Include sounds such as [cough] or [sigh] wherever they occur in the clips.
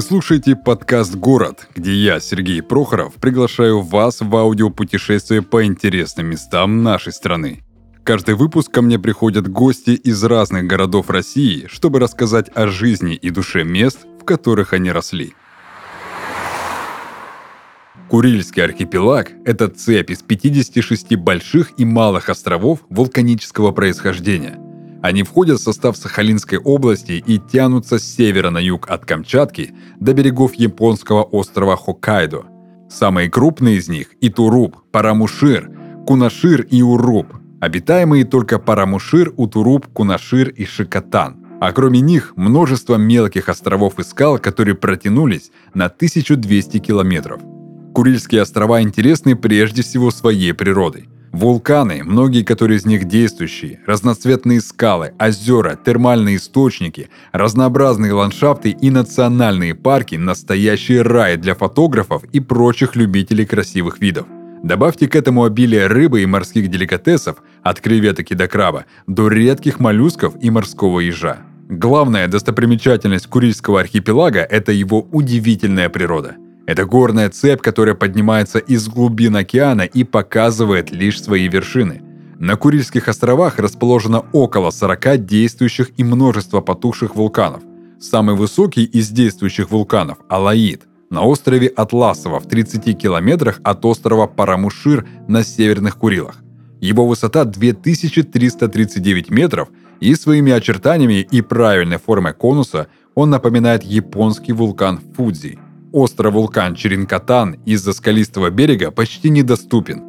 Вы слушаете подкаст «Город», где я, Сергей Прохоров, приглашаю вас в аудиопутешествие по интересным местам нашей страны. Каждый выпуск ко мне приходят гости из разных городов России, чтобы рассказать о жизни и душе мест, в которых они росли. Курильский архипелаг – это цепь из 56 больших и малых островов вулканического происхождения – они входят в состав Сахалинской области и тянутся с севера на юг от Камчатки до берегов японского острова Хоккайдо. Самые крупные из них – Итуруп, Парамушир, Кунашир и Уруп. Обитаемые только Парамушир, Утуруп, Кунашир и Шикотан. А кроме них множество мелких островов и скал, которые протянулись на 1200 километров. Курильские острова интересны прежде всего своей природой – Вулканы, многие которые из них действующие, разноцветные скалы, озера, термальные источники, разнообразные ландшафты и национальные парки – настоящий рай для фотографов и прочих любителей красивых видов. Добавьте к этому обилие рыбы и морских деликатесов, от креветок и до краба, до редких моллюсков и морского ежа. Главная достопримечательность Курильского архипелага – это его удивительная природа – это горная цепь, которая поднимается из глубин океана и показывает лишь свои вершины. На Курильских островах расположено около 40 действующих и множество потухших вулканов. Самый высокий из действующих вулканов – Алаид, на острове Атласово в 30 километрах от острова Парамушир на Северных Курилах. Его высота 2339 метров, и своими очертаниями и правильной формой конуса он напоминает японский вулкан Фудзи – Острый вулкан Черенкатан из-за скалистого берега почти недоступен.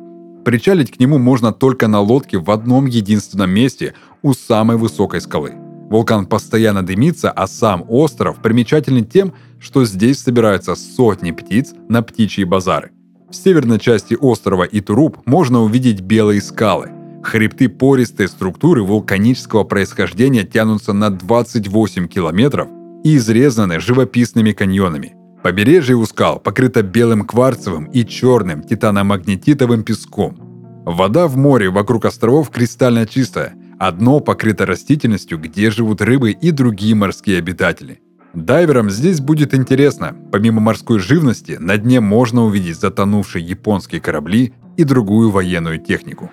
Причалить к нему можно только на лодке в одном единственном месте у самой высокой скалы. Вулкан постоянно дымится, а сам остров примечателен тем, что здесь собираются сотни птиц на птичьи базары. В северной части острова Итуруп можно увидеть белые скалы. Хребты пористой структуры вулканического происхождения тянутся на 28 километров и изрезаны живописными каньонами – Побережье у скал покрыто белым кварцевым и черным титаномагнетитовым песком. Вода в море вокруг островов кристально чистая, а дно покрыто растительностью, где живут рыбы и другие морские обитатели. Дайверам здесь будет интересно. Помимо морской живности, на дне можно увидеть затонувшие японские корабли и другую военную технику.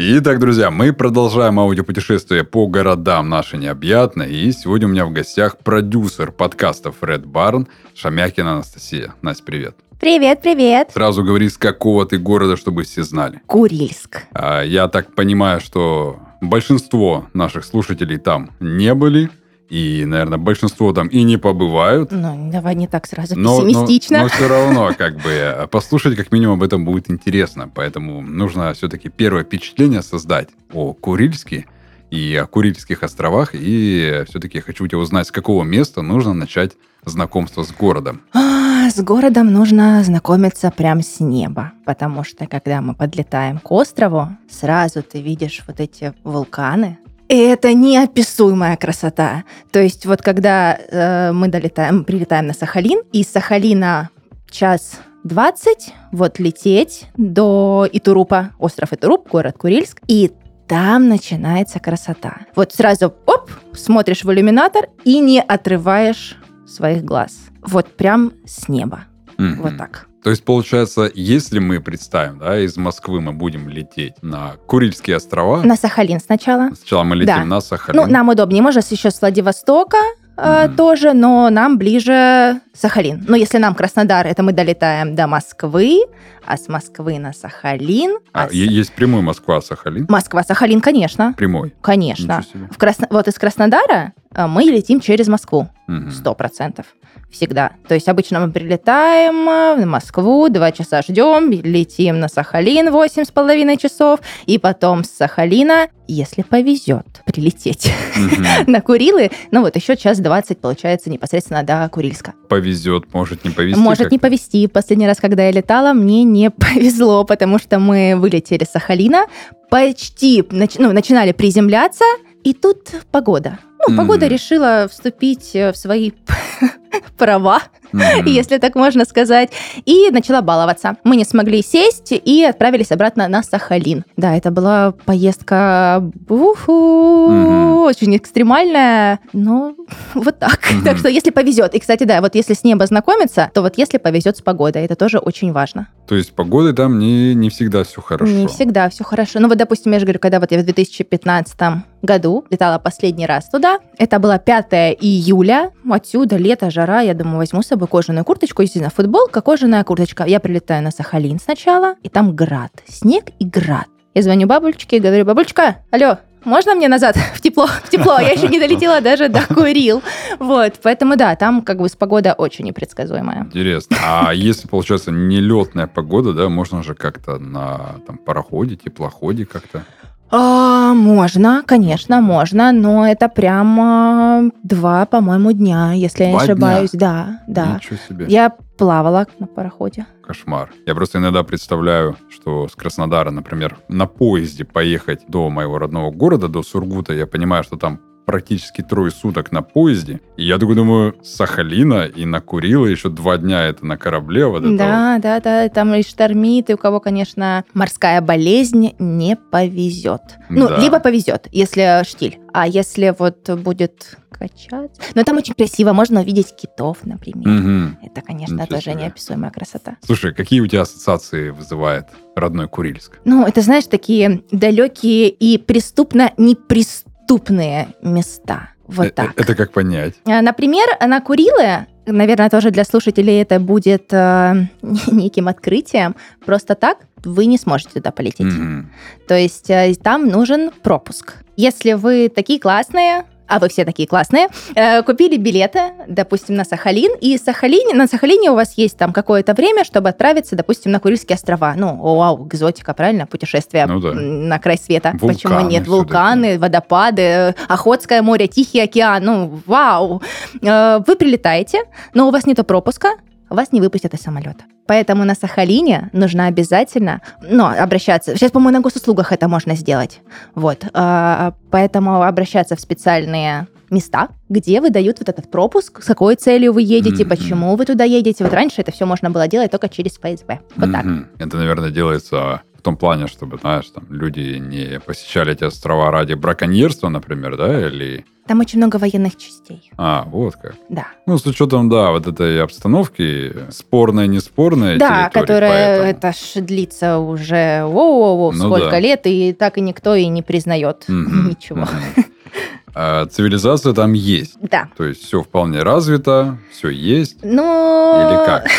Итак, друзья, мы продолжаем аудиопутешествие по городам нашей необъятной. И сегодня у меня в гостях продюсер подкастов Red Barn Шамякина Анастасия. Настя, привет. Привет, привет. Сразу говори, с какого ты города, чтобы все знали. Курильск. А, я так понимаю, что большинство наших слушателей там не были. И, наверное, большинство там и не побывают. Ну, давай не так сразу но, пессимистично. Но, но все [laughs] равно, как бы, послушать как минимум об этом будет интересно. Поэтому нужно все-таки первое впечатление создать о Курильске и о Курильских островах. И все-таки хочу у тебя узнать, с какого места нужно начать знакомство с городом. А, с городом нужно знакомиться прям с неба, потому что когда мы подлетаем к острову, сразу ты видишь вот эти вулканы, и это неописуемая красота. То есть вот когда э, мы долетаем, прилетаем на Сахалин, из Сахалина час 20, вот лететь до Итурупа, остров Итуруп, город Курильск, и там начинается красота. Вот сразу, оп, смотришь в иллюминатор и не отрываешь своих глаз. Вот прям с неба. Mm-hmm. Вот так. То есть, получается, если мы представим, да, из Москвы мы будем лететь на Курильские острова. На Сахалин сначала. Сначала мы летим да. на Сахалин. Ну, нам удобнее. Можно еще с Владивостока mm-hmm. тоже, но нам ближе Сахалин. Но если нам Краснодар, это мы долетаем до Москвы, а с Москвы на Сахалин. А, а с... есть прямой Москва-Сахалин? Москва-Сахалин, конечно. Прямой? Конечно. В Красно... Вот из Краснодара э, мы летим через Москву. Сто процентов. Всегда. То есть обычно мы прилетаем э, в Москву, два часа ждем, летим на Сахалин восемь с половиной часов, и потом с Сахалина, если повезет, прилететь [laughs] на Курилы, ну вот еще час двадцать получается непосредственно до Курильска. Повезет, может не повезти. Может не повезти. Последний раз, когда я летала, мне не [laughs] повезло, потому что мы вылетели с Сахалина, почти ну, начинали приземляться, и тут погода. Ну, погода решила вступить э, в свои [laughs] права Мгм. [laughs] если так можно сказать, и начала баловаться. Мы не смогли сесть и отправились обратно на Сахалин. Да, это была поездка уху, Мгм. очень экстремальная, но [laughs] вот так. Мгм. Так что если повезет, и, кстати, да, вот если с неба знакомиться, то вот если повезет с погодой, это тоже очень важно. То есть погодой там не, не всегда все хорошо. Не всегда все хорошо. Ну вот, допустим, я же говорю, когда вот я в 2015 году летала последний раз туда, это было 5 июля, отсюда лето, жара, я думаю, возьму с собой кожаную курточку, естественно, футболка, кожаная курточка. Я прилетаю на Сахалин сначала, и там град, снег и град. Я звоню бабульчике и говорю, бабульчика, алло, можно мне назад [laughs] в тепло? В тепло. Я еще не долетела даже до [laughs] Курил. Вот, поэтому да, там как бы с погода очень непредсказуемая. Интересно. А [laughs] если, получается, нелетная погода, да, можно же как-то на там, пароходе, теплоходе как-то. А, можно, конечно, можно, но это прямо два, по-моему, дня, если я не Два дня? ошибаюсь. Да, да. Ничего себе. Я плавала на пароходе. Кошмар. Я просто иногда представляю, что с Краснодара, например, на поезде поехать до моего родного города, до Сургута, я понимаю, что там практически трое суток на поезде. И я такой думаю, Сахалина и на Курила еще два дня это на корабле. Вот это вот. Да, да, да, там и штормит, и у кого, конечно, морская болезнь не повезет. Ну, Да. либо повезет, если штиль. А если вот будет качаться... Но там очень красиво, можно увидеть китов, например. Мгм. Это, конечно, Ничего тоже себе. неописуемая красота. Слушай, какие у тебя ассоциации вызывает родной Курильск? Ну, это, знаешь, такие далекие и преступно неприступные места. Вот Э, так. Это как понять? А, Например, на Курилы, наверное, тоже для слушателей это будет э, [laughs] неким открытием. Просто так вы не сможете туда полететь. Мгм. То есть э, там нужен пропуск. Если вы такие классные, а вы все такие классные, э, купили билеты, допустим, на Сахалин, и Сахалине, на Сахалине у вас есть там какое-то время, чтобы отправиться, допустим, на Курильские острова. Ну, о, вау, экзотика, правильно? Путешествие Ну да. на край света. Вулканы Почему нет? Вулканы, водопады, э, Охотское море, Тихий океан. Ну, вау! Э, Вы прилетаете, но у вас нет пропуска, вас не выпустят из самолета. Поэтому на Сахалине нужно обязательно ну, обращаться. Сейчас, по-моему, на госуслугах это можно сделать. Вот. А, Поэтому обращаться в специальные места, где выдают вот этот пропуск, с какой целью вы едете, Мгм. почему вы туда едете. Вот раньше это все можно было делать только через ФСБ. Вот так. Мгм. Это, наверное, делается в том плане, чтобы, знаешь, там люди не посещали эти острова ради браконьерства, например, да, или... Там очень много военных частей. А, вот как. Да. Ну, с учетом, да, вот этой обстановки, спорная, неспорная Да, которая поэтому- это ж длится уже воу-воу-воу, Ну сколько да. лет, и так и никто и не признает [laughs] ничего. Мгм. А цивилизация там есть. Да. То есть все вполне развито, все есть. Ну... Или как? [laughs]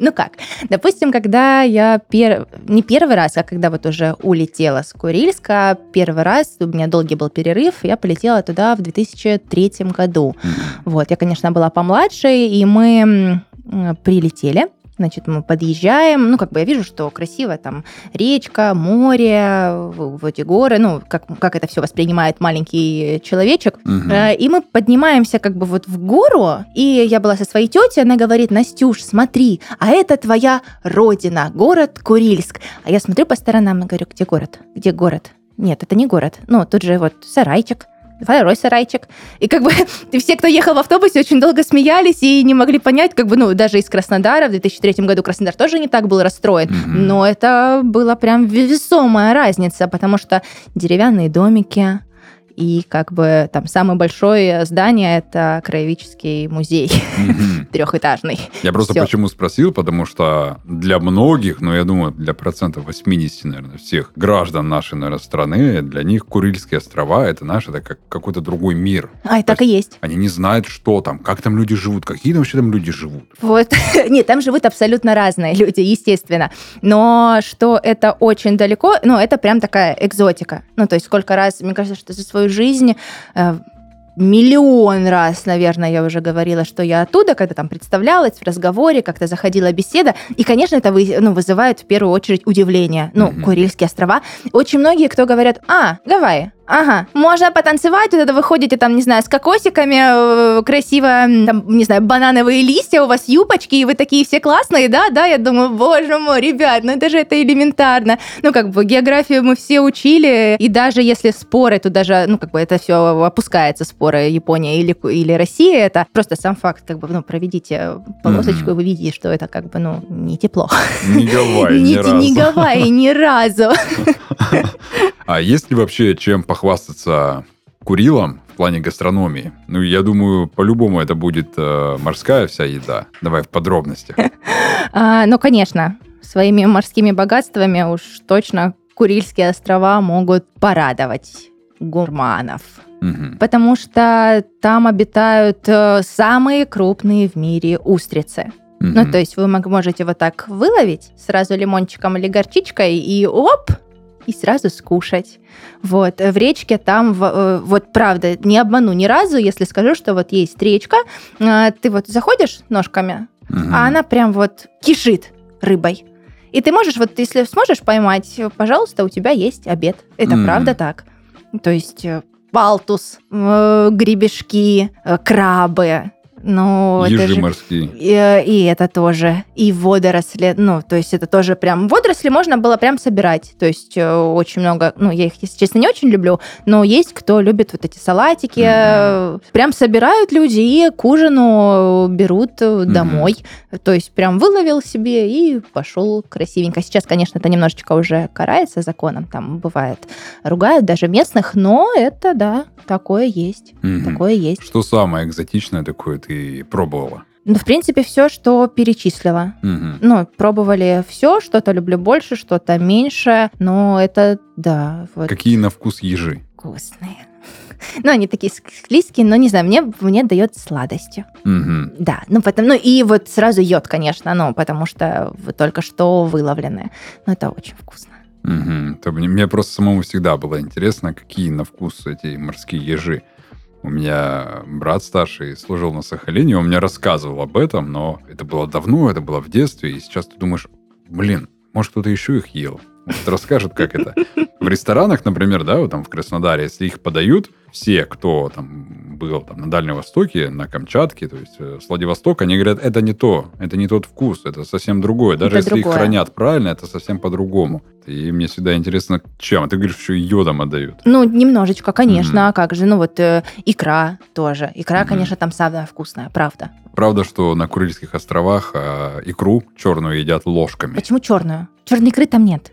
Ну как? Допустим, когда я пер... не первый раз, а когда вот уже улетела с Курильска, первый раз, у меня долгий был перерыв, я полетела туда в 2003 году. Вот, я, конечно, была помладше, и мы прилетели. Значит, мы подъезжаем, ну, как бы я вижу, что красиво, там речка, море, вот эти горы, ну, как, как это все воспринимает маленький человечек. Э, И мы поднимаемся как бы вот в гору, и я была со своей тетей, она говорит, Настюш, смотри, а это твоя родина, город Курильск. А я смотрю по сторонам и говорю, где город? Где город? Нет, это не город. Ну, тут же вот сарайчик, второй сарайчик. И как бы [laughs] все, кто ехал в автобусе, очень долго смеялись и не могли понять, как бы, ну, даже из Краснодара, в 2003 году Краснодар тоже не так был расстроен, Мгм. но это была прям весомая разница, потому что деревянные домики, и как бы там самое большое здание это краеведческий музей [laughs] трехэтажный. Я просто почему спросил, потому что для многих, ну, я думаю, для процентов 80, наверное, всех граждан нашей, наверное, страны, для них Курильские острова, это, знаешь, это как какой-то другой мир. А, и так и есть. Они не знают, что там, как там люди живут, какие там вообще там люди живут. Вот. [laughs] Нет, там живут абсолютно разные люди, естественно. Но что это очень далеко, ну, это прям такая экзотика. Ну, то есть сколько раз, мне кажется, что за свою жизнь э, миллион раз, наверное, я уже говорила, что я оттуда, когда там представлялась в разговоре, как-то заходила беседа. И, конечно, это вы- ну, вызывает в первую очередь удивление. Ну, Мгм. Курильские острова. Очень многие, кто говорят, а, Гавайи, Ага, можно потанцевать, вот это вы ходите там, не знаю, с кокосиками, э, красиво, там, не знаю, банановые листья, у вас юбочки, и вы такие все классные, да, да, я думаю, боже мой, ребят, ну это же это элементарно. Ну, как бы, географию мы все учили, и даже если споры, то даже, ну, как бы, это все опускается, споры Япония или, или Россия, это просто сам факт, как бы, ну, проведите полосочку, и вы видите, что это, как бы, ну, не тепло. Не Гавайи [laughs] ни Не разу. не Гавайи ни разу. [laughs] А есть ли вообще чем похвастаться Курилом в плане гастрономии? Ну, я думаю, по-любому это будет э, морская вся еда. Давай в подробностях. [laughs] А, ну, конечно, своими морскими богатствами уж точно Курильские острова могут порадовать гурманов. Потому что там обитают э, самые крупные в мире устрицы. Ну, то есть вы можете вот так выловить сразу лимончиком или горчичкой и оп, и сразу скушать. Вот, э, в речке там, э, вот правда, не обману ни разу, если скажу, что вот есть речка, э, ты вот заходишь ножками, Мгм. а она прям вот кишит рыбой. И ты можешь, вот если сможешь поймать, пожалуйста, у тебя есть обед. Это М. правда так. То есть палтус, гребешки, крабы. Ну, это Ежи же- морские. и, э, и это тоже. И водоросли. Ну, то есть это тоже прям... Водоросли можно было прям собирать. То есть э, очень много... Ну, я их, если честно, не очень люблю, но есть кто любит вот эти салатики. э, Прям собирают люди и к ужину берут домой. То есть прям выловил себе и пошел красивенько. Сейчас, конечно, это немножечко уже карается законом. Там бывает ругают даже местных, но это, да, такое есть. Мгм. Такое есть. Что самое экзотичное такое ты пробовала? Ну, в принципе, все, что перечислила. Мгм. Ну, пробовали все, что-то люблю больше, что-то меньше, но это, да, вот Какие на вкус ежи? вкусные. Ну, они такие склизкие, но не знаю, мне, мне дает сладостью. Мгм. Да, ну, потом, ну, и вот сразу йод, конечно, ну, потому что вы только что выловлены. Но это очень вкусно. Мгм. То мне, мне просто самому всегда было интересно, какие на вкус эти морские ежи. У меня брат старший служил на Сахалине, он мне рассказывал об этом, но это было давно, это было в детстве, и сейчас ты думаешь, блин, может кто-то еще их ел? Может, расскажет, как это. В ресторанах, например, да, вот там в Краснодаре, если их подают, все, кто там был там, на Дальнем Востоке, на Камчатке, то есть э, с Владивостока, они говорят, это не то, это не тот вкус, это совсем другое. Даже Это если их другое. хранят правильно, это совсем по-другому. И мне всегда интересно, чем. А ты говоришь, что йодом отдают. Ну, немножечко, конечно, Мгм. а как же, ну, вот э, икра тоже. Икра, Мгм. конечно, там самая вкусная, правда. Правда, что на Курильских островах а, икру черную едят ложками. Почему черную? Черной икры там нет.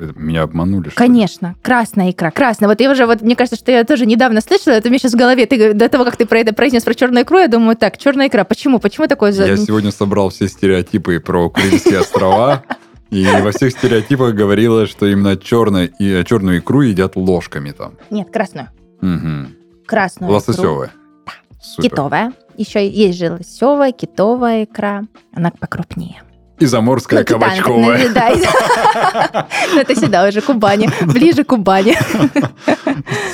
Это меня обманули, что ли? Конечно, красная икра, красная. Вот я уже, вот мне кажется, что я тоже недавно слышала, это у меня сейчас в голове, ты, до того, как ты про это произнес про черную икру, я думаю, так, черная икра, почему? Почему такое? Я сегодня собрал все стереотипы про Курильские острова, [laughs] и во всех стереотипах говорилось, что именно черную, и, черную икру едят ложками там. Нет, красную. Мгм. Красную икру. Лососевая. Супер. Китовая. Еще есть же лосевая, китовая икра. Она покрупнее. И заморская Ну, кабачковая. ну, да. [laughs] Ну, это сюда уже, Кубани. Ближе к Кубани.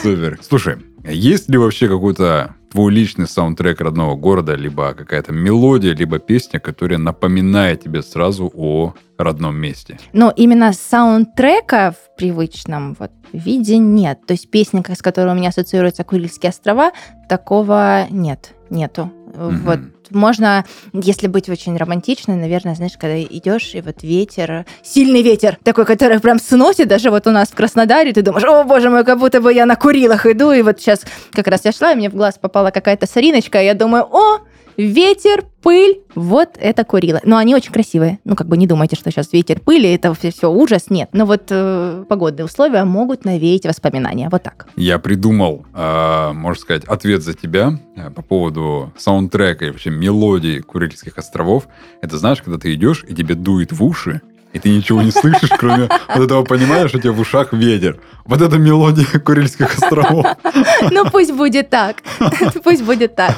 Супер. Слушай, есть ли вообще какой-то твой личный саундтрек родного города, либо какая-то мелодия, либо песня, которая напоминает тебе сразу о родном месте? Но именно саундтрека в привычном вот виде нет. То есть песня, с которой у меня ассоциируются Курильские острова, такого нет, нету. Мгм. Вот можно, если быть очень романтичной, наверное, знаешь, когда идешь, и вот ветер, сильный ветер, такой, который прям сносит, даже вот у нас в Краснодаре, ты думаешь, о, боже мой, как будто бы я на Курилах иду, и вот сейчас как раз я шла, и мне в глаз попала какая-то сориночка, и я думаю, о, ветер, пыль, вот это Курила. Но они очень красивые. Ну, как бы не думайте, что сейчас ветер, пыль, и это все, ужас. Нет. Но вот э, погодные условия могут навеять воспоминания. Вот так. Я придумал, э, можно сказать, ответ за тебя э, по поводу саундтрека и вообще мелодии Курильских островов. Это знаешь, когда ты идешь, и тебе дует в уши, и ты ничего не слышишь, кроме вот этого, понимаешь, у тебя в ушах ветер. Вот это мелодия Курильских островов. Ну, пусть будет так. Пусть будет так.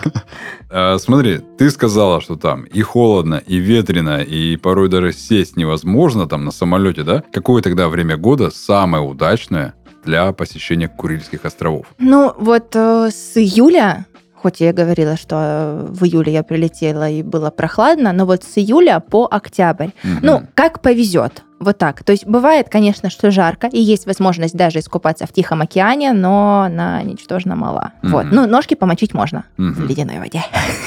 Э, Смотри, ты сказала, что там и холодно, и ветрено, и порой даже сесть невозможно там на самолете, да? Какое тогда время года самое удачное для посещения Курильских островов? Ну, вот э, с июля хоть я и говорила, что в июле я прилетела и было прохладно, но вот с июля по октябрь. Мгм. Ну, как повезет. Вот так. То есть бывает, конечно, что жарко, и есть возможность даже искупаться в Тихом океане, но она ничтожно мала. Мгм. Вот. Ну, ножки помочить можно в Мгм. ледяной воде.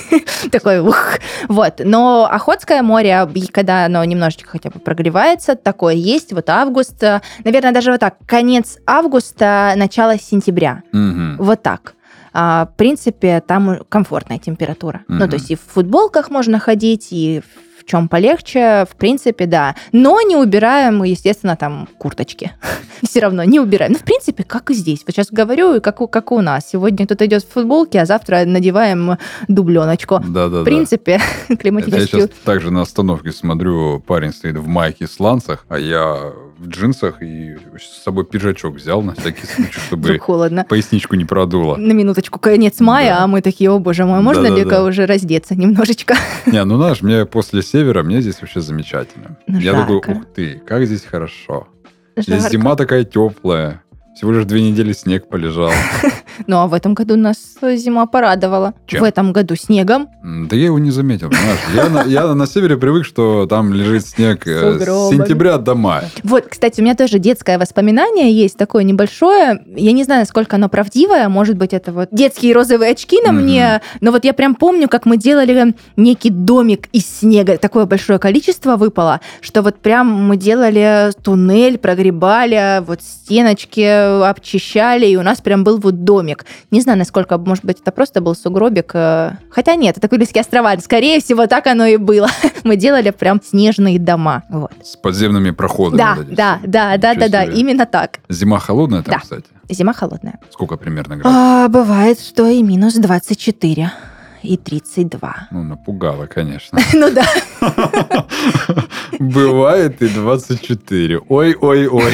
[laughs] Такой ух. Вот. Но Охотское море, когда оно немножечко хотя бы прогревается, такое есть. Вот август, э, наверное, даже вот так, конец августа, начало сентября. Вот так. А, в принципе, там комфортная температура. Ну, Мгм. то есть и в футболках можно ходить, и в чем полегче, в принципе, да. Но не убираем, естественно, там курточки. [laughs] Все равно не убираем. Ну, в принципе, как и здесь. Вот сейчас говорю, и как, у- как у нас. Сегодня кто-то идет в футболке, а завтра надеваем дубленочку. Да-да-да. В принципе, [laughs] я климатически... сейчас также на остановке смотрю, парень стоит в майке и сланцах, а я в джинсах и с собой пиджачок взял на всякий случай, чтобы холодно. поясничку не продуло. На минуточку, конец мая, Да. а мы такие, о боже мой, можно Да-да-да. ли-ка уже раздеться немножечко? [laughs] Не, ну знаешь, мне после севера, мне здесь вообще замечательно. Ну, Я такой, жарко. ух ты, как здесь хорошо. Здесь Жарко. зима такая теплая. Всего лишь две недели снег полежал. [laughs] Ну, а в этом году нас зима порадовала. Чем? В этом году снегом. Да я его не заметил, понимаешь? Я на, я на севере привык, что там лежит снег э, с сентября до мая. Вот, кстати, у меня тоже детское воспоминание есть такое небольшое. Я не знаю, насколько оно правдивое. Может быть, это вот детские розовые очки на мне. Но вот я прям помню, как мы делали некий домик из снега. Такое большое количество выпало, что вот прям мы делали туннель, прогребали, вот стеночки обчищали, и у нас прям был вот домик. Не знаю, насколько, может быть, это просто был сугробик. э, Хотя нет, это Курильские острова. Скорее всего, так оно и было. [laughs] Мы делали прям снежные дома. Вот. С подземными проходами. Да, да, да, да, да, да, именно так. Зима холодная там, Да. кстати? Зима холодная. Сколько примерно градусов? А, бывает, что и минус 24 и 32. Ну, напугало, конечно. [laughs] Ну да. Бывает и 24. Ой-ой-ой. [laughs]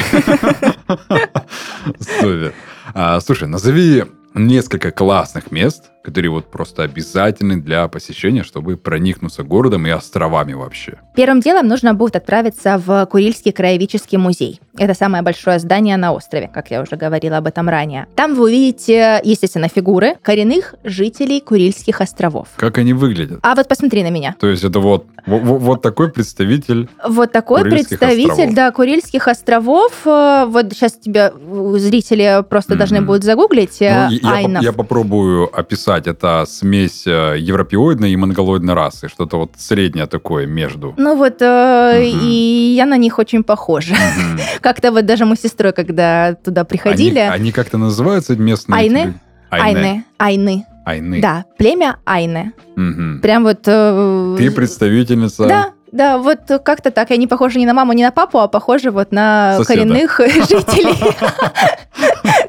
Супер. А, слушай, назови несколько классных мест, которые вот просто обязательны для посещения, чтобы проникнуться городом и островами вообще. Первым делом нужно будет отправиться в Курильский краеведческий музей. Это самое большое здание на острове, как я уже говорила об этом ранее. Там вы увидите, естественно, фигуры коренных жителей Курильских островов. Как они выглядят? А вот посмотри на меня. То есть это вот, во- во- вот такой представитель. Вот такой Курильских представитель, островов. да, Курильских островов. Э, Вот сейчас тебя э, зрители просто должны будут загуглить. Ну, э, я, я Айнов. поп- я попробую описать. Это смесь э, европеоидной и монголоидной расы. Что-то вот среднее такое между. Ну вот, э, и я на них очень похожа. [laughs] Как-то вот даже мы с сестрой, когда туда приходили... Они, они как-то называются местные? Айны? люди? Айны. Айны. Айны. Да, племя Айны. Мгм. Прям вот... э, Ты представительница. Да, да, вот как-то так. Я не похожа ни на маму, ни на папу, а похожа вот на Соседа. коренных [laughs] жителей [laughs]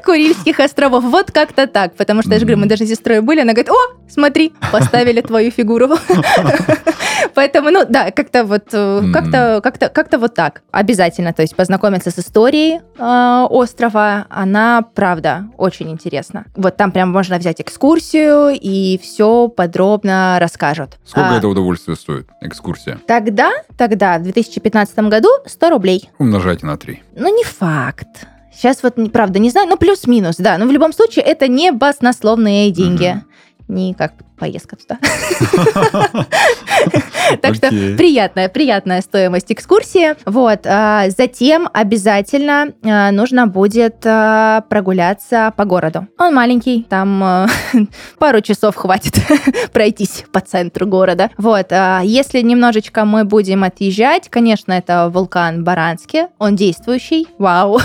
Курильских островов. Вот как-то так. Потому что, я же говорю, мы даже с сестрой были, она говорит, о, смотри, поставили твою фигуру. [laughs] Поэтому, ну да, как-то вот, э, как-то, как-то, как-то вот так. Обязательно, то есть познакомиться с историей э, острова, она, правда, очень интересна. Вот там прям можно взять экскурсию, и все подробно расскажут. Сколько А, это удовольствие стоит? Экскурсия. Тогда, тогда, в 2015 году 100 рублей. Умножайте на 3. Ну, не факт. Сейчас вот, правда, не знаю, ну, плюс-минус, да. Но в любом случае, это не баснословные деньги. Мгм. Не как поездка туда. [laughs] Так что приятная, приятная стоимость экскурсии. Вот. а, Затем обязательно а, нужно будет а, прогуляться по городу. Он маленький, там [laughs] пару часов хватит [laughs] пройтись по центру города. Вот. Если немножечко мы будем отъезжать, конечно, это вулкан Баранский. Он действующий. Вау.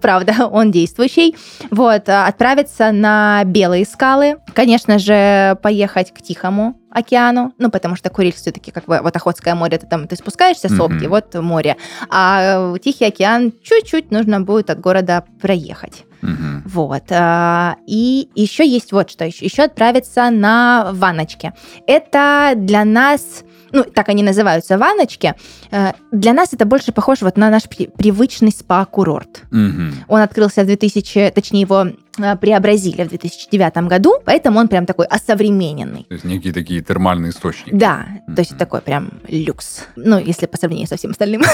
Правда, он действующий. Вот. Отправиться на Белые скалы. Конечно же, поехать к Тихому океану, ну, потому что Куриль все-таки как бы вот Охотское море, ты там ты спускаешься с Обки, Мгм. вот море, а э, Тихий океан чуть-чуть нужно будет от города проехать. Мгм. Вот. а, И еще есть вот что еще. Еще отправиться на ванночки. Это для нас, ну, так они называются, ванночки. Э, Для нас это больше похоже вот на наш при- привычный спа-курорт. Мгм. Он открылся в 2000, точнее, его преобразили в 2009 году, поэтому он прям такой осовремененный. То есть некие такие термальные источники. Да, то есть такой прям люкс. Ну, если по сравнению со всем остальным. [laughs]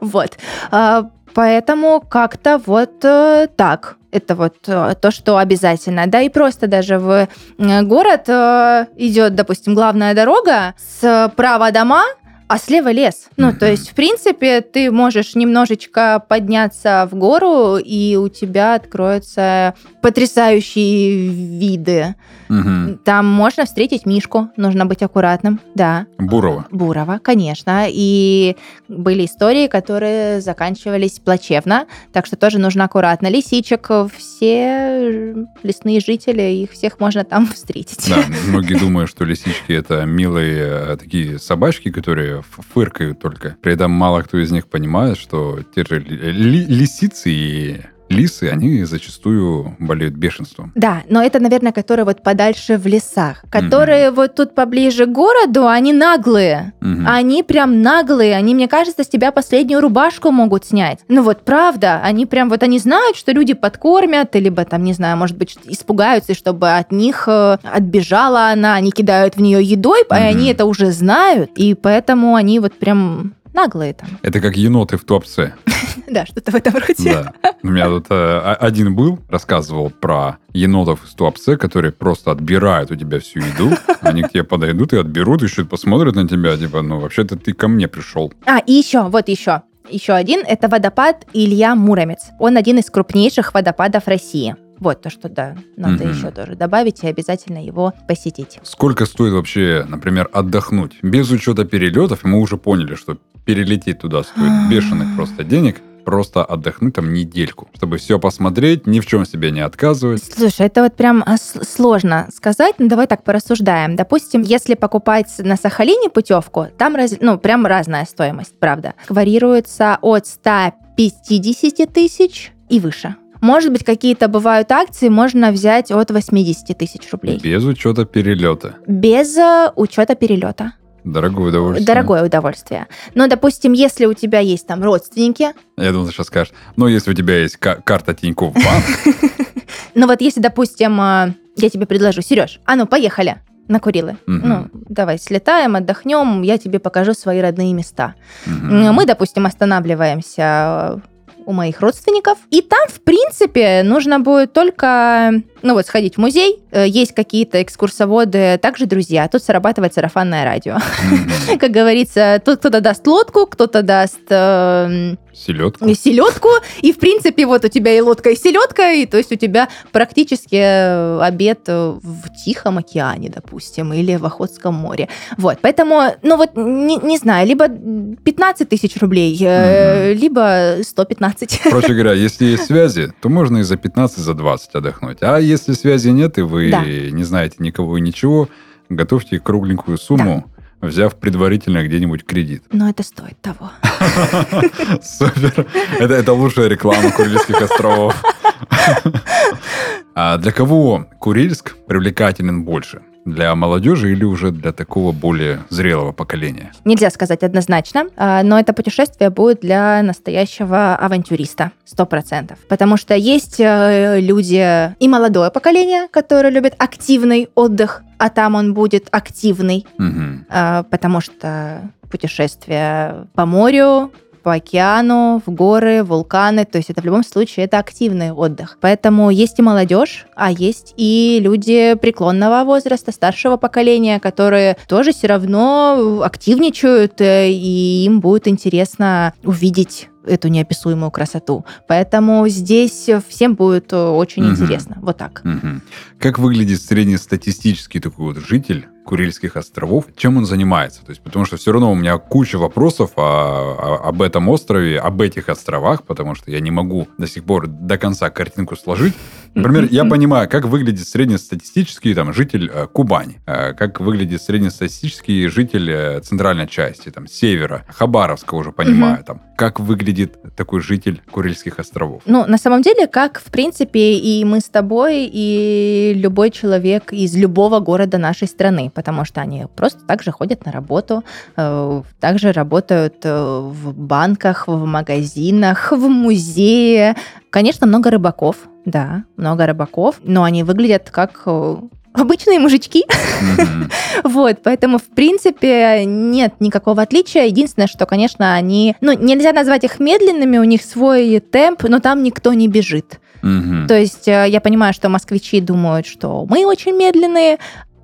Вот. А, Поэтому как-то вот э, так. Это вот э, то, что обязательно. Да, и просто даже в э, город э, идет, допустим, главная дорога, справа дома, а слева лес. Ну, то есть, в принципе, ты можешь немножечко подняться в гору, и у тебя откроются потрясающие виды. Мгм. Там можно встретить Мишку, нужно быть аккуратным, да. Бурова. Бурова, конечно. И были истории, которые заканчивались плачевно, так что тоже нужно аккуратно. Лисичек, все лесные жители, их всех можно там [laughs] встретить. Да, многие думают, что лисички это милые э, такие собачки, которые фыркают только. При этом мало кто из них понимает, что те же ли- ли- лисицы и лисы, они зачастую болеют бешенством. Да, но это, наверное, которые вот подальше в лесах. Которые вот тут поближе к городу, они наглые. Мгм. Они прям наглые, они, мне кажется, с тебя последнюю рубашку могут снять. Ну вот, правда, они прям вот, они знают, что люди подкормят, и либо там, не знаю, может быть, испугаются, и чтобы от них э, отбежала она, они кидают в нее едой, и Мгм. они это уже знают, и поэтому они вот прям наглые там. Это как еноты в Туапсе. [laughs] [laughs] Да, что-то в этом роде. Да. У меня тут э, один был, рассказывал про енотов из Туапсе, которые просто отбирают у тебя всю еду. Они к тебе подойдут и отберут, еще посмотрят на тебя, типа, ну, вообще-то ты ко мне пришел. А, и еще, вот еще. Еще один, это водопад Илья Муромец. Он один из крупнейших водопадов России. Вот то, что да, надо Мгм. еще тоже добавить и обязательно его посетить. Сколько стоит вообще, например, отдохнуть? Без учета перелетов, мы уже поняли, что перелететь туда стоит бешеных просто денег, просто отдохнуть там недельку, чтобы все посмотреть, ни в чем себе не отказывать. Слушай, это вот прям а, сложно сказать, но давай так порассуждаем. Допустим, если покупать на Сахалине путевку, там раз- ну, прям разная стоимость, правда. Варьируется от 150 тысяч и выше. Может быть, какие-то бывают акции, можно взять от 80 тысяч рублей. Без учета перелета. Без э, учета перелета. Дорогое удовольствие. Дорогое удовольствие. Но, допустим, если у тебя есть там родственники, Я думал, ты сейчас скажешь, ну, если у тебя есть ка- карта Тинькофф Банк, [laughs] ну вот если, допустим, э, я тебе предложу, Сереж, а ну, поехали на Курилы. Ну, давай слетаем, отдохнем, я тебе покажу свои родные места. Мы, допустим, останавливаемся у моих родственников, и там, в принципе, нужно будет только, ну вот, сходить в музей, Э, есть какие-то экскурсоводы, также друзья, тут срабатывает сарафанное радио. [laughs] Как говорится, тут кто-то даст лодку, кто-то даст э, Селедку. селедку, и в принципе вот у тебя и лодка, и селедка, и то есть у тебя практически э, обед э, в Тихом океане, допустим, или в Охотском море. Вот, поэтому, ну вот, не, не знаю, либо 15 тысяч рублей, э, либо 115. Проще говоря, [laughs] если есть связи, то можно и за 15, за 20 отдохнуть. А если связи нет, и вы Да. не знаете никого и ничего, готовьте кругленькую сумму, взяв предварительно где-нибудь кредит. Но это стоит того. [laughs] Супер. Это, это лучшая реклама Курильских островов. [laughs] А для кого Курильск привлекателен больше? Для молодежи или уже для такого более зрелого поколения? Нельзя сказать однозначно, а, но это путешествие будет для настоящего авантюриста, сто процентов. Потому что есть э, люди и молодое поколение, которое любит активный отдых, а там он будет активный, а, потому что путешествие по морю, по океану, в горы, вулканы, то есть это в любом случае это активный отдых. Поэтому есть и молодежь, а есть и люди преклонного возраста, старшего поколения, которые тоже все равно активничают, э, и им будет интересно увидеть эту неописуемую красоту. Поэтому здесь всем будет э, очень Мгм. интересно. Вот так. Мгм. Как выглядит среднестатистический такой вот житель Курильских островов? Чем он занимается? То есть, потому что все равно у меня куча вопросов о- о- об этом острове, об этих островах, потому что я не могу до сих пор до конца картинку сложить. Например, я понимаю, как выглядит среднестатистический там, житель э, Кубани, э, как выглядит среднестатистический житель э, центральной части, там, севера, Хабаровска уже понимаю, там, как выглядит такой житель Курильских островов. Ну, на самом деле, как, в принципе, и мы с тобой, и любой человек из любого города нашей страны, потому что они просто так же ходят на работу, э, также работают э, в банках, в магазинах, в музее. Конечно, много рыбаков, да, много рыбаков, но они выглядят как э, обычные мужички. [laughs] Вот, поэтому, в принципе, нет никакого отличия. Единственное, что, конечно, они... Ну, нельзя назвать их медленными, у них свой темп, но там никто не бежит. Мгм. То есть э, я понимаю, что москвичи думают, что мы очень медленные,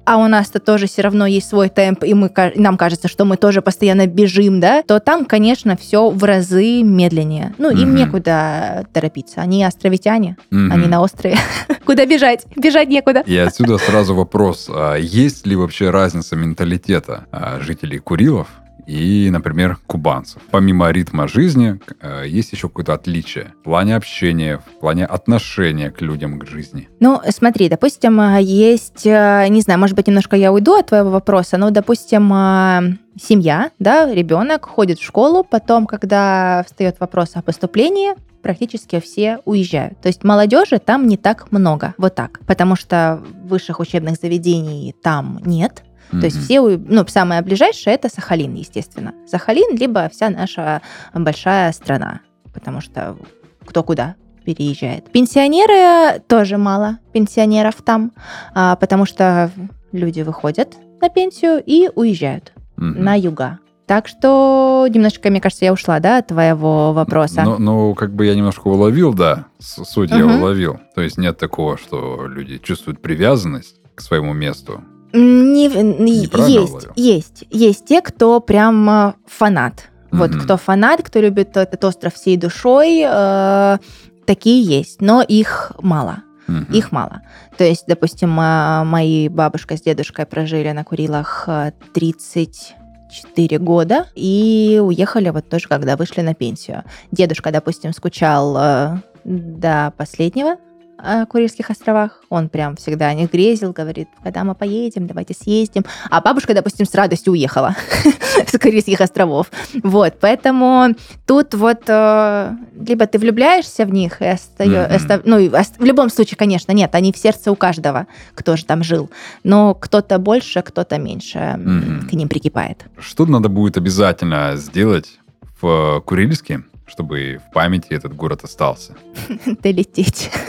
а у нас-то тоже все равно есть свой темп, и мы, нам кажется, что мы тоже постоянно бежим, да, то там, конечно, все в разы медленнее. Ну, им Мгм. некуда торопиться. Они островитяне, Мгм. они на острове. [laughs] Куда бежать? Бежать некуда. И отсюда сразу вопрос, а есть ли вообще разница менталитета а, жителей Курилов и, например, кубанцев? Помимо ритма жизни, а, есть еще какое-то отличие в плане общения, в плане отношения к людям, к жизни. Ну, смотри, допустим, а, есть, а, не знаю, может быть, немножко я уйду от твоего вопроса, но, допустим, а, семья, да, ребенок ходит в школу, потом, когда встает вопрос о поступлении, практически все уезжают. То есть молодежи там не так много, вот так, потому что высших учебных заведений там нет. То есть все, ну, самое ближайшее это Сахалин, естественно. Сахалин, либо вся наша большая страна, потому что кто куда переезжает. Пенсионеры тоже мало пенсионеров там, а, потому что люди выходят на пенсию и уезжают Мгм. на юга. Так что немножечко, мне кажется, я ушла, да, от твоего вопроса. Ну, ну, как бы я немножко уловил, да, суть я Мгм. уловил. То есть нет такого, что люди чувствуют привязанность к своему месту. Не, не- есть, есть, есть те, кто прям а, фанат. Вот Мгм. кто фанат, кто любит этот остров всей душой, э, такие есть, но их мало. Мгм. Их мало. То есть, допустим, мои бабушка с дедушкой прожили на Курилах а, 34 года и уехали вот тоже, когда вышли на пенсию. Дедушка, допустим, скучал э, до последнего о Курильских островах. Он прям всегда о них грезил, говорит, когда мы поедем, давайте съездим. А бабушка, допустим, с радостью уехала [laughs] с Курильских островов. Вот, поэтому тут вот э, либо ты влюбляешься в них и остаё- Мгм. оста- ну, в любом случае, конечно, нет, они в сердце у каждого, кто же там жил. Но кто-то больше, кто-то меньше к ним прикипает. Что надо будет обязательно сделать в Курильске, чтобы в памяти этот город остался? [laughs] долететь. [laughs]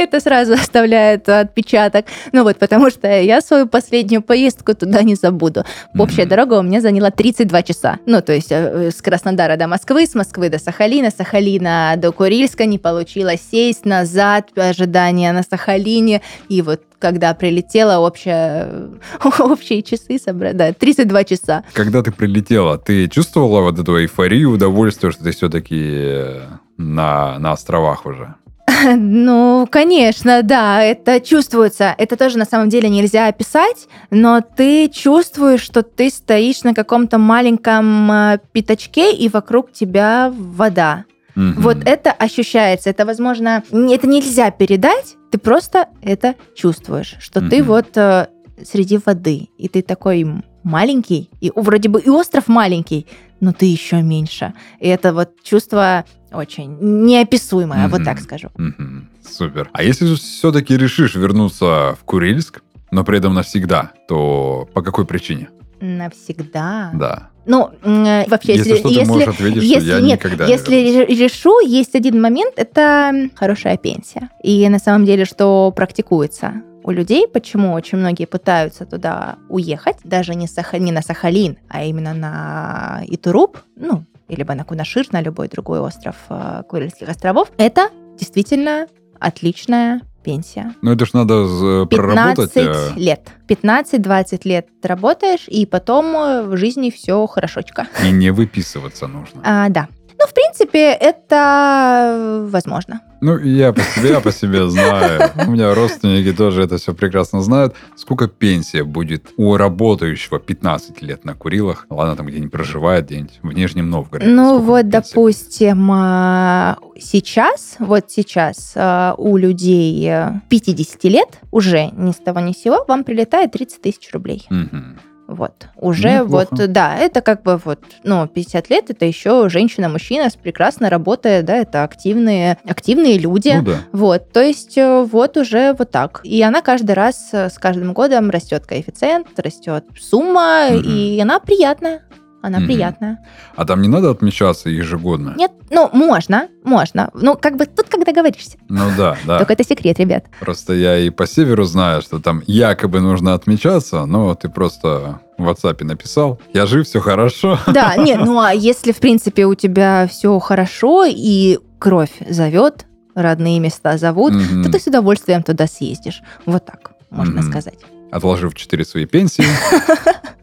Это сразу оставляет отпечаток. Ну вот, потому что я свою последнюю поездку туда не забуду. Общая Мгм. дорога у меня заняла 32 часа. Ну, то есть э, с Краснодара до Москвы, с Москвы до Сахалина, с Сахалина до Курильска не получилось сесть назад, ожидание на Сахалине. И вот когда прилетела, общая, [laughs] общие часы собрать, да, 32 часа. Когда ты прилетела, ты чувствовала вот эту эйфорию, удовольствие, что ты все-таки на, на островах уже? [laughs] Ну, конечно, да, это чувствуется. Это тоже на самом деле нельзя описать, но ты чувствуешь, что ты стоишь на каком-то маленьком э, пятачке, и вокруг тебя вода. Мгм. Вот это ощущается. Это, возможно, это нельзя передать, ты просто это чувствуешь, что ты Мгм. вот э, среди воды, и ты такой маленький, и вроде бы и остров маленький, но ты еще меньше. И это вот чувство очень неописуемое, вот Мгм. так скажу. Мгм. Супер. А если все-таки решишь вернуться в Курильск, но при этом навсегда, то по какой причине? Навсегда. Да. Ну, э, вообще, Если, если, что, ты если, можешь ответить, если- что я нет, никогда не если ре- решу, есть один момент, это хорошая пенсия. И на самом деле, что практикуется у людей, почему очень многие пытаются туда уехать, даже не, Саха- не на Сахалин, а именно на Итуруп, ну, либо на Кунашир, на любой другой остров э, Курильских островов, это действительно отличная пенсия. Ну, это ж надо 15 проработать. э, лет. 15-20 лет работаешь, и потом э, в жизни все хорошочко. И не выписываться нужно. А, да. Ну, в принципе, это э, возможно. Ну, я по себе, я по себе знаю. У меня родственники тоже это все прекрасно знают. Сколько пенсия будет у работающего 15 лет на Курилах? Ладно, там где-нибудь проживает, где-нибудь в Нижнем Новгороде. Ну, Сколько вот, пенсия допустим, а, сейчас, вот сейчас а, у людей э, 50 лет уже ни с того ни с сего вам прилетает 30 тысяч рублей. будет? Вот. Уже Неплохо. вот, да, это как бы вот, ну, 50 лет, это еще женщина-мужчина с прекрасно работая, да, это активные, активные люди. Ну да. Вот, то есть э, вот уже вот так. И она каждый раз э, с каждым годом растет коэффициент, растет сумма, Мгм. и она приятная. Она Мгм. приятная. А там не надо отмечаться ежегодно? Нет, ну, можно, можно. Ну, как бы тут, как договоришься. Ну да, [laughs] да. Только это секрет, ребят. Просто я и по северу знаю, что там якобы нужно отмечаться, но ты просто в WhatsApp написал, я жив, все хорошо. [laughs] Да, нет, ну а если, в принципе, у тебя все хорошо, и кровь зовет, родные места зовут, Мгм. то ты с удовольствием туда съездишь. Вот так можно Мгм. сказать. Отложив 4 свои пенсии. [laughs]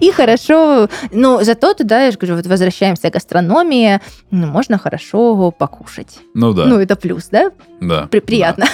И, хорошо, ну, зато туда, я же говорю, вот возвращаемся к гастрономии, ну, можно хорошо покушать. Ну да, Ну, это плюс, да? да. При- приятно.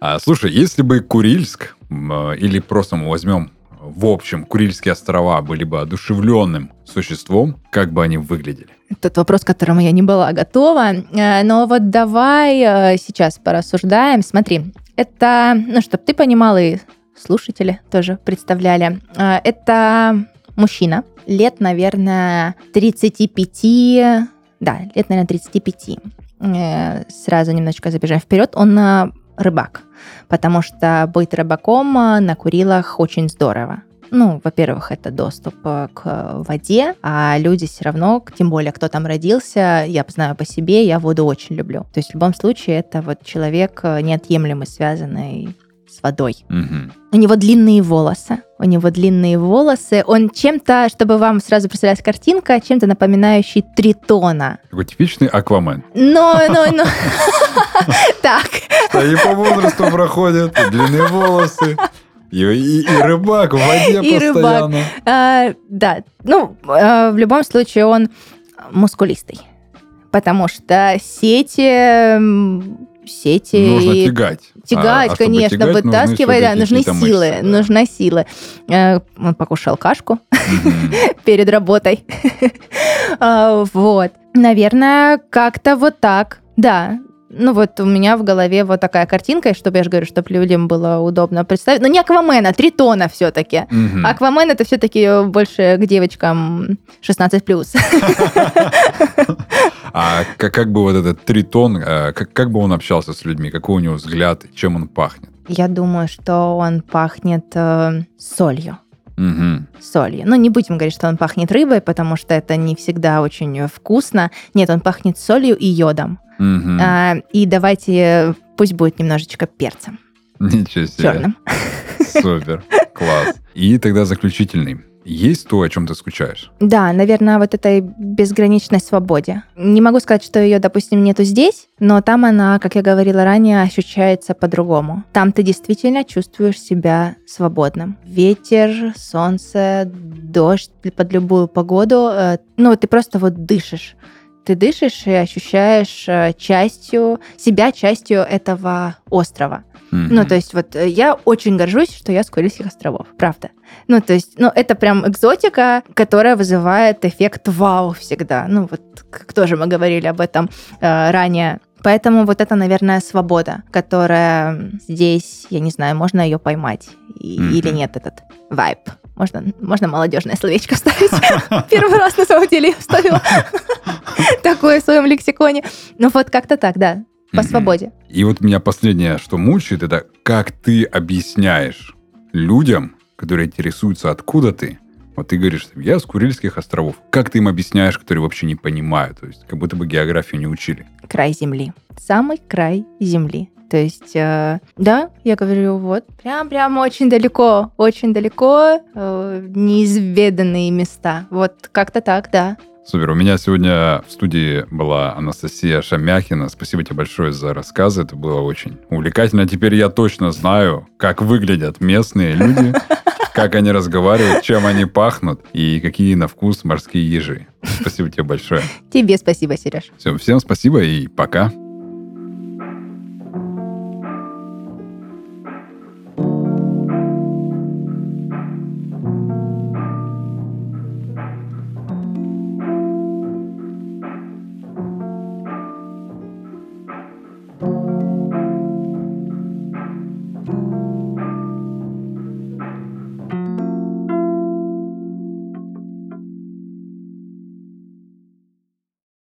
А, слушай, если бы Курильск, э, или просто мы возьмем в общем, Курильские острова были бы одушевленным существом, как бы они выглядели? Тот вопрос, к которому я не была готова. Э, Но вот давай э, сейчас порассуждаем. Смотри, это, ну, чтобы ты понимал, и слушатели тоже представляли, э, это мужчина, лет, наверное, 35, да, лет, наверное, 35. Э, Сразу немножечко забежаем вперед. Он э, рыбак, потому что быть рыбаком э, на Курилах очень здорово. Ну, во-первых, это доступ к воде, а люди все равно, тем более, кто там родился, я знаю по себе, я воду очень люблю. То есть в любом случае это вот человек неотъемлемо связанный с водой. Мгм. У него длинные волосы. У него длинные волосы. Он чем-то, чтобы вам сразу представлялась картинка, чем-то напоминающий тритона. Такой типичный аквамен. Но, но, но... [laughs] Так, и по возрасту проходят, длинные волосы, и, и- и рыбак в воде И рыбак. постоянно. а, да. Ну, а, в любом случае он мускулистый. Потому что сети... Сети... Нужно тягать. Тягать, А- а чтобы конечно, тягать, вытаскивать, да, нужны силы, мышцы, да. нужны силы. Э, Он покушал кашку [laughs] перед работой. [laughs] А, Вот. Наверное, как-то вот так. Да. Ну вот у меня в голове вот такая картинка, и чтобы я же говорю, чтобы людям было удобно представить. Но не Аквамена, Тритона все-таки. Мгм. Аквамен это все-таки больше к девочкам 16+. [laughs] А как, как бы вот этот тритон, э, как, как бы он общался с людьми, какой у него взгляд, чем он пахнет? Я думаю, что он пахнет э, солью. Мгм. солью. Ну, не будем говорить, что он пахнет рыбой, потому что это не всегда очень вкусно. Нет, он пахнет солью и йодом. Мгм. А, и давайте, пусть будет немножечко перцем [laughs] Ничего себе. черным. Супер. Класс. И тогда заключительный. Есть то, о чем ты скучаешь? Да, наверное, вот этой безграничной свободе. Не могу сказать, что ее, допустим, нету здесь, но там она, как я говорила ранее, ощущается по-другому. Там ты действительно чувствуешь себя свободным. Ветер, солнце, дождь под любую погоду. э, Ну, ты просто вот дышишь. Ты дышишь и ощущаешь э, частью, себя частью этого острова. Мгм. Ну, то есть вот э, я очень горжусь, что я с Курильских островов, правда. Ну, то есть, ну, это прям экзотика, которая вызывает эффект вау всегда. Ну, вот как тоже мы говорили об этом э, ранее. Поэтому вот это, наверное, свобода, которая здесь, я не знаю, можно ее поймать Мгм. или нет этот вайб. Можно, можно молодежное словечко вставить. [laughs] Первый раз на самом деле я вставила [laughs] такое в своем лексиконе. Ну вот как-то так, да, по свободе. И вот меня последнее, что мучает, это как ты объясняешь людям, которые интересуются, откуда ты. Вот ты говоришь, я с Курильских островов. Как ты им объясняешь, которые вообще не понимают? То есть, как будто бы географию не учили. край земли. Самый край земли. То есть, э, да, я говорю, вот, прям-прям очень далеко, очень далеко, э, неизведанные места. Вот как-то так, да. Супер. У меня сегодня в студии была Анастасия Шамяхина. Спасибо тебе большое за рассказы. Это было очень увлекательно. Теперь я точно знаю, как выглядят местные люди, [laughs] как они разговаривают, чем они пахнут и какие на вкус морские ежи. Спасибо тебе большое. Тебе спасибо, Сереж. Всем, всем спасибо и пока.